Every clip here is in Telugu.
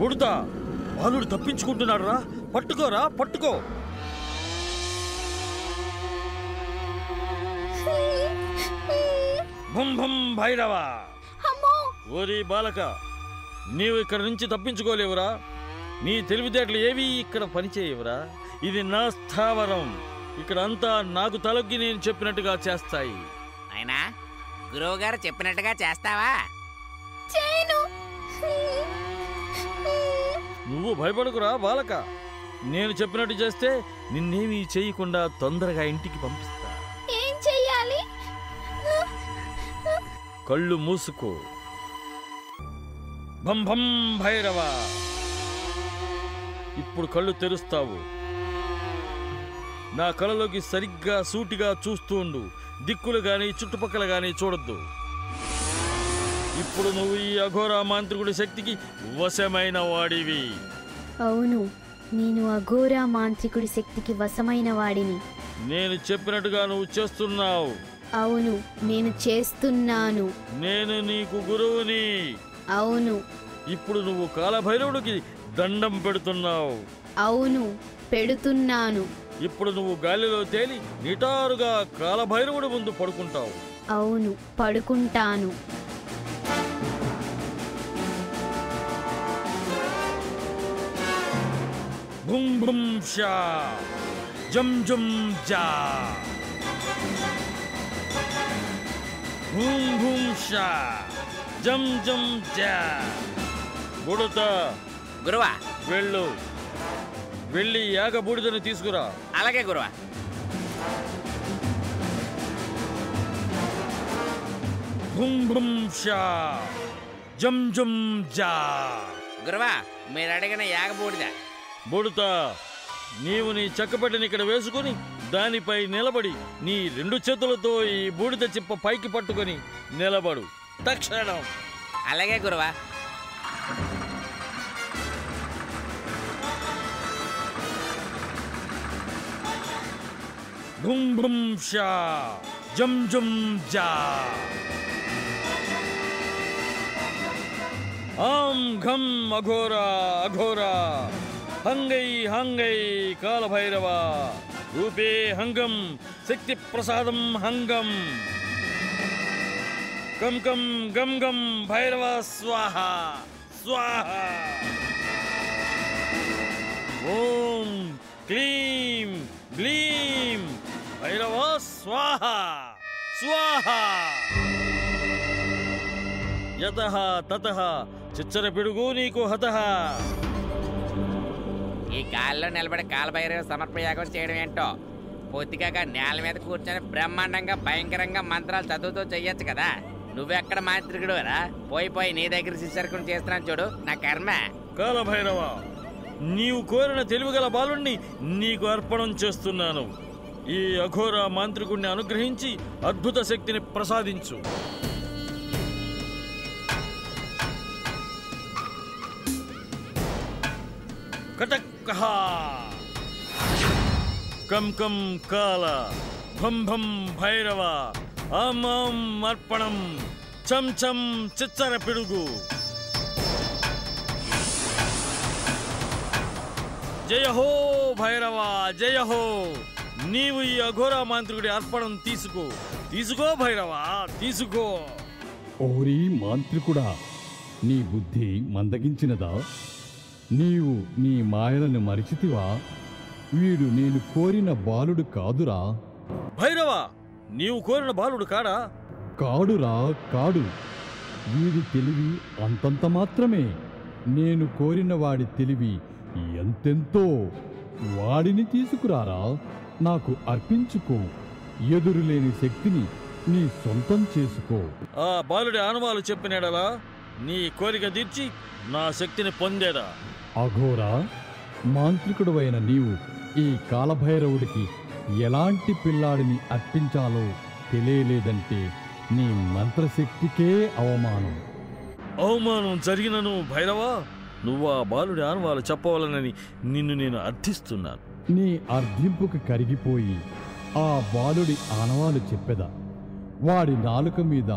బుడతా బాలుడు తప్పించుకుంటున్నాడు రా పట్టుకోరా పట్టుకో. భం భం భైరవా. అమ్మో. ఓరి బాలక నీవు ఇక్కడ నుంచి తప్పించుకోలేవురా. నీ తెలివితేటలు ఏవి ఇక్కడ పనిచేయవురా. ఇది నా స్థావరం. ఇక్కడ అంతా నాకు తలొగ్గి నేను చెప్పినట్టుగా చేస్తాయి. అయినా గురువు గారు చెప్పినట్టుగా చేస్తావా? చేయను. నువ్వు భయపడకురా బాలక. నేను చెప్పినట్టు చేస్తే నిన్నేమీ చేయకుండా తొందరగా ఇంటికి పంపిస్తా. ఏం చెయ్యాలి? కళ్ళు మూసుకో. భం భం భైరవ. ఇప్పుడు కళ్ళు తెరుస్తావు. నా కళ్ళలోకి సరిగ్గా సూటిగా చూస్తూ ఉండు. దిక్కులు గాని చుట్టుపక్కల గాని చూడొద్దు. ఇప్పుడు నువ్వు ఈ అఘోర మాంత్రికుడి శక్తికి వశమైన వాడివి. అవును నేను అఘోర మాంత్రికుడి శక్తికి వశమైన వాడిని. నేను చెప్పినట్టుగా నువ్వు చేస్తున్నావు. అవును నేను చేస్తున్నాను. నేను నీకు గురువుని. అవును. ఇప్పుడు నువ్వు కాలభైరవుడికి దండం పెడుతున్నావు. అవును పెడుతున్నాను. ఇప్పుడు నువ్వు గాలిలో తేలి నిటారుగా కాలభైరవుడి ముందు పడుకుంటావు. అవును పడుకుంటాను. భుం భుం షా జం జం జా భూం భూం షా జం జం జా బుడత. గురువా. వెళ్ళు. వెళ్ళి యాగ బూడిదని తీసుకురా. అలాగే గురువా. భుం భుం షా జం జం జా గురువా మీరు అడిగిన యాగబూడిద బుడత నీవు నీ చెక్కపెట్టని ఇక్కడ వేసుకుని దానిపై నిలబడి నీ రెండు చేతులతో ఈ బూడిద చిప్ప పైకి పట్టుకొని నిలబడు. తక్షణం. అలాగే గురువా. భుం భుం షా జం జం జా. ఆం ఘం అఘోర అఘోర. హంగై హంగై కాలభైరవ రూపే హంగం శక్తి ప్రసాదం హంగం కం కం గం గం భైరవ స్వాహ స్వాహ ఓం క్లీం గ్లీం భైరవ స్వాహ స్వాహ యత తత చిచ్చర పిడుగు నీకు హత ఈ గాలిలో నిలబడి కాలభైరవ సమర్పయాగం చేయడం ఏంటో? పొత్తికగా నేల మీద కూర్చొని బ్రహ్మాండంగా భయంకరంగా మంత్రాలు చదువుతూ చెయ్యొచ్చు కదా? నువ్వెక్కడ మాంత్రికుడు రా పోయి పోయి నీ దగ్గర శిష్యర్కం చేస్తున్నాను చూడు నా కర్మ. కాలభైరవ నీవు కోరిన తెలివిగల బాలుణ్ణి నీకు అర్పణం చేస్తున్నాను. ఈ అఘోర మాంత్రికుణ్ణి అనుగ్రహించి అద్భుత శక్తిని ప్రసాదించు. కహా కం కం కాల భం భం భైరవ ఆం అర్పణం చం చం చిచ్చర పిడుగు జయ హో భైరవ జయ హో నీవు ఈ అఘోర మాంత్రికుడి అర్పణం తీసుకో తీసుకో భైరవ తీసుకో ఓరి మాంత్రికుడా నీ బుద్ధి మందగించినదా? నీవు నీ మాయలను మరిచితివా? వీడు నేను కోరిన బాలుడు కాదురా. భైరవ నీవు కోరిన బాలుడు కాడా? కాడురా కాడు. వీడి తెలివి అంతంత మాత్రమే. నేను కోరిన వాడి తెలివి ఎంతెంతో. వాడిని తీసుకురారా? నాకు అర్పించుకో. ఎదురులేని శక్తిని నీ సొంతం చేసుకో. ఆ బాలుడి ఆనవాలు చెప్పినాడలా? నీ కోరిక తీర్చి నా శక్తిని పొందేదా? అఘోరా మాంత్రికుడువైన నీవు ఈ కాలభైరవుడికి ఎలాంటి పిల్లాడిని అర్పించాలో తెలియలేదంటే నీ మంత్రశక్తికే అవమానం. అవమానం జరిగినను భైరవ నువ్వు ఆ బాలుడి ఆనవాలు చెప్పవాలనని నిన్ను నేను అర్థిస్తున్నాను. నీ అర్ధింపుకు కరిగిపోయి ఆ బాలుడి ఆనవాలు చెప్పెదా. వాడి నాలుక మీద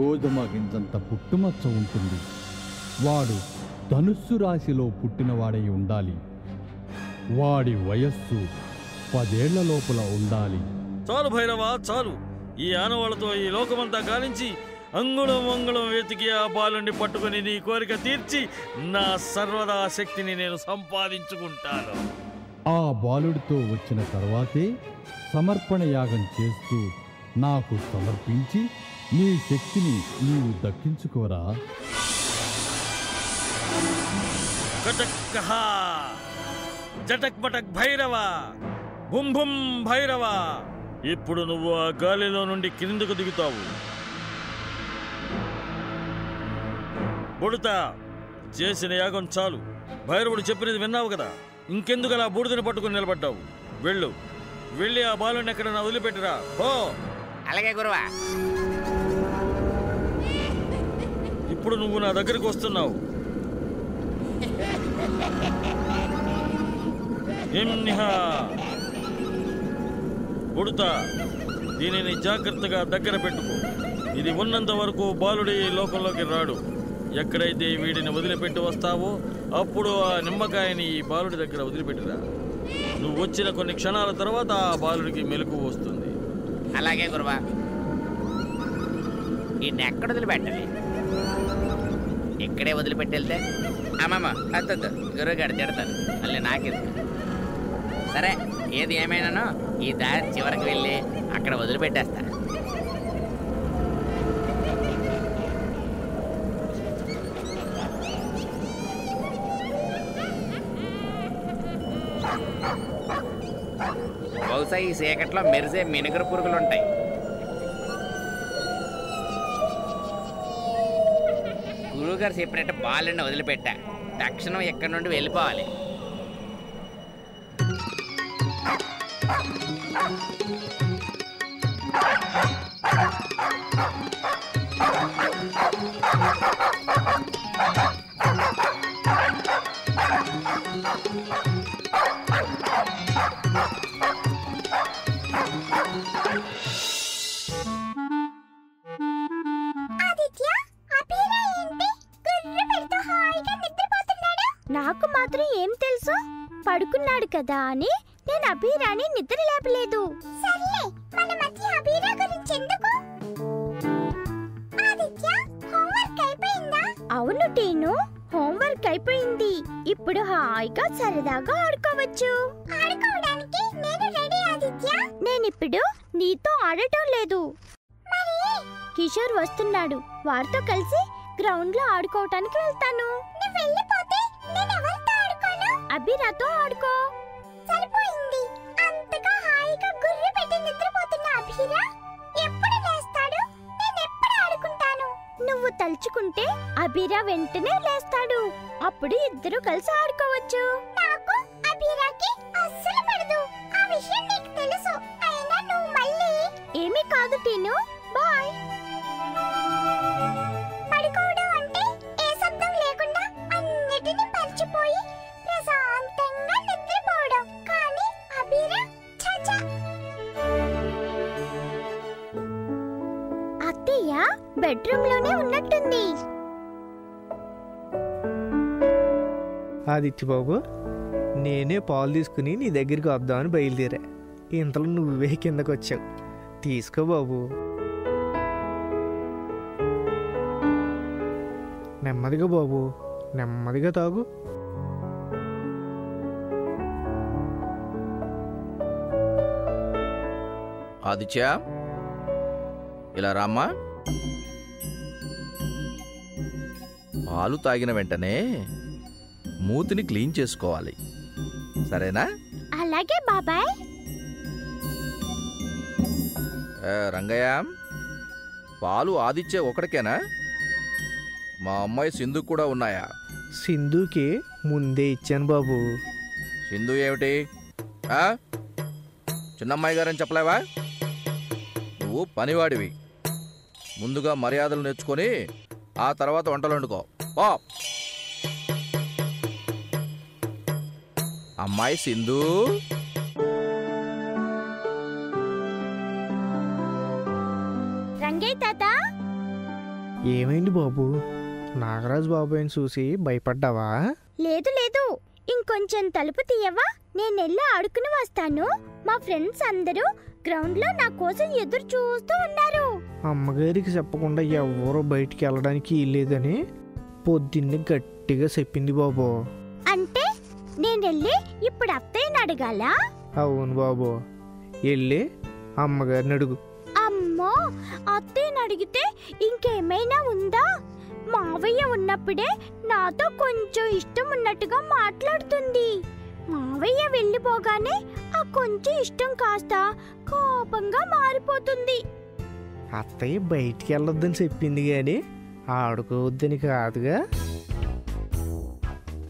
గోధుమ గింజంత పుట్టుమచ్చ ఉంటుంది. వాడు ధనుస్సు రాశిలో పుట్టినవాడై ఉండాలి. వాడి వయస్సు పదేళ్ళ లోపల ఉండాలి. చాలు భైరవ చాలు. ఈ ఆనవాళ్ళతో ఈ లోకమంతా గాలించి అంగుళం అంగుళం వెతికి ఆ బాలుని పట్టుకుని నీ కోరిక తీర్చి నా సర్వదా శక్తిని నేను సంపాదించుకుంటాను. ఆ బాలుడితో వచ్చిన తర్వాతే సమర్పణ యాగం చేస్తూ నాకు సమర్పించి నీ శక్తిని నీవు దక్కించుకోరా. కటక్కహ జటక్ పటక్ భైరవ బుం బుం భైరవ ఇప్పుడు నువ్వు ఆ గాలిలో నుండి క్రిందకు దిగుతావు. బుడత చేసిన యాగం చాలు. భైరవుడు చెప్పినది విన్నావు కదా? ఇంకెందుకు అలా బూడిదని పట్టుకుని నిలబడ్డావు? వెళ్ళు. వెళ్ళి ఆ బాలుని ఎక్కడన్నా వదిలిపెట్టిరా. ఓ అలాగే గురువా. ఇప్పుడు నువ్వు నా దగ్గరికి వస్తున్నావు. హింహ ఉడుతా దీనిని జాగ్రత్తగా దగ్గర పెట్టుకో. ఇది ఉన్నంత వరకు బాలుడి లోకంలోకి రాడు. ఎక్కడైతే వీడిని వదిలిపెట్టి వస్తావో అప్పుడు ఆ నిమ్మకాయని ఈ బాలుడి దగ్గర వదిలిపెట్టిరా. నువ్వు వచ్చిన కొన్ని క్షణాల తర్వాత ఆ బాలుడికి మెలకు వస్తుంది. అలాగే గురువా. ఈ ఎక్కడ వదిలిపెట్టాలి? ఇక్కడే వదిలిపెట్టి వెళ్తే అమ్మమ్మ అద్దద్దు గురువుగారు తిడతారు. మళ్ళీ నాకెళ్తాను సరే ఏది ఏమైనానో ఈ దారి చివరికి వెళ్ళి అక్కడ వదిలిపెట్టేస్తా. బహుశా ఈ చీకట్లో మెరిసే మినుగురు పురుగులు ఉంటాయి గురువుగారు చెప్పినట్టు బాలని వదిలిపెట్టా. తక్షణం ఎక్కడి నుండి వెళ్ళిపోవాలి. నాకు మాత్రం ఏం తెలుసు? పడుకున్నాడు కదా అని అభిరాని నిద్ర లేపలేదు. సర్లే మన మధ్య అభిరా గురించి ఎందుకు? ఆదిత్య హోంవర్క్ అయిపోయిందా? అవును టీను హోంవర్క్ అయిపోయింది. ఇప్పుడు హాయిగా సరదాగా ఆడుకోవచ్చు. ఆడుకోవడానికి నేను రెడీ ఆదిత్య. నేను ఇప్పుడు నీతో ఆడటం లేదు. కిషోర్ వస్తున్నాడు. వారితో కలిసి గ్రౌండ్లో ఆడుకోవటానికి వెళ్తాను. అభిరాతో ఆడుకో. అభిరా వెంటనే లేస్తాడు. అప్పుడు ఇద్దరు కలిసి ఆడుకోవచ్చు. నాకు అభిరాకి అస్సలు పడదు. ఆ విషయం నీకు తెలుసు. అయినా నువ్వు మళ్ళీ ఏమీ కాదు టీను. ఆదిత్యబాబు నేనే పాలు తీసుకుని నీ దగ్గరికి వద్దామని బయలుదేరా. ఇంతలో నువ్వే కిందకు వచ్చావు. తీసుకో బాబు. నెమ్మదిగా బాబు. నెమ్మదిగా తాగు. ఆదిత్య ఇలా రామ్మా. పాలు తాగిన వెంటనే మూతిని క్లీన్ చేసుకోవాలి. సరేనా? అలాగే బాబాయ్. ఏ, రంగయ్య పాలు ఆదిత్య ఒకడికేనా? మా అమ్మాయి సింధు కూడా ఉన్నాయా? సింధుకి ముందే ఇచ్చాను బాబు. సింధు ఏమిటి? ఆ? చిన్నమ్మాయి గారని చెప్పలేవా? నువ్వు పనివాడివి. ముందుగా మర్యాదలు నేర్చుకొని ఆ తర్వాత వంటలు వండుకో. పో. అమ్మాయి సింధు. రంగయ్య తాత. ఏమైంది బాబు? నాగరాజు బాబాయ్ని చూసి భయపడ్డావా? లేదు లేదు. ఇంకొంచెం తలుపు తీయవా నేను వెళ్ళి ఆడుకుని వస్తాను. మా ఫ్రెండ్స్ అందరూ గ్రౌండ్లో నా కోసం ఎదురు చూస్తూ ఉన్నారు. అమ్మగారికి చెప్పకుండా ఎవరో బయటికి వెళ్ళడానికి లేదని పొద్దున్నే గట్టిగా చెప్పింది బాబు. వెళ్ళి ఇప్పుడు అత్తయ్యని అడగాలా? అవును బాబు. వెళ్ళి అమ్మగారిని అడుగు. అమ్మో అత్తయ్యని అడిగితే ఇంకేమైనా ఉందా? మావయ్య ఉన్నప్పుడే నాతో కొంచెం ఇష్టం ఉన్నట్టుగా మాట్లాడుతుంది. మావయ్య వెళ్ళిపోగానే ఆ కొంచెం ఇష్టం కాస్త కోపంగా మారిపోతుంది. అత్తయ్య బయటికి వెళ్ళొద్దని చెప్పింది కానీ ఆడుకోవద్దని కాదుగా.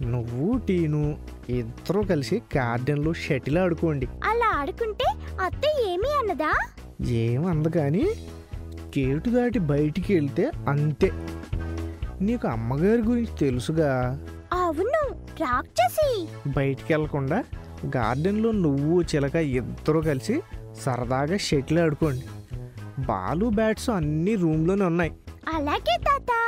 నువ్వు టీను ఇద్దరూ కలిసి గార్డెన్లో షటిల్ ఆడుకోండి. అలా ఆడుకుంటే అత్తయ్య ఏమీ అన్నదా ఏమంద కానీ గేటు దాటి బయటికి వెళ్తే అంతే. నీకు అమ్మగారి గురించి తెలుసుగా? అవును రాక్షసి బయటికి వెళ్ళకుండా గార్డెన్లో నువ్వు చిలక ఇద్దరు కలిసి సరదాగా షటిల్ ఆడుకోండి. బాలు బ్యాట్స్ అన్నీ రూమ్లోనే ఉన్నాయి. అలాగే తాత.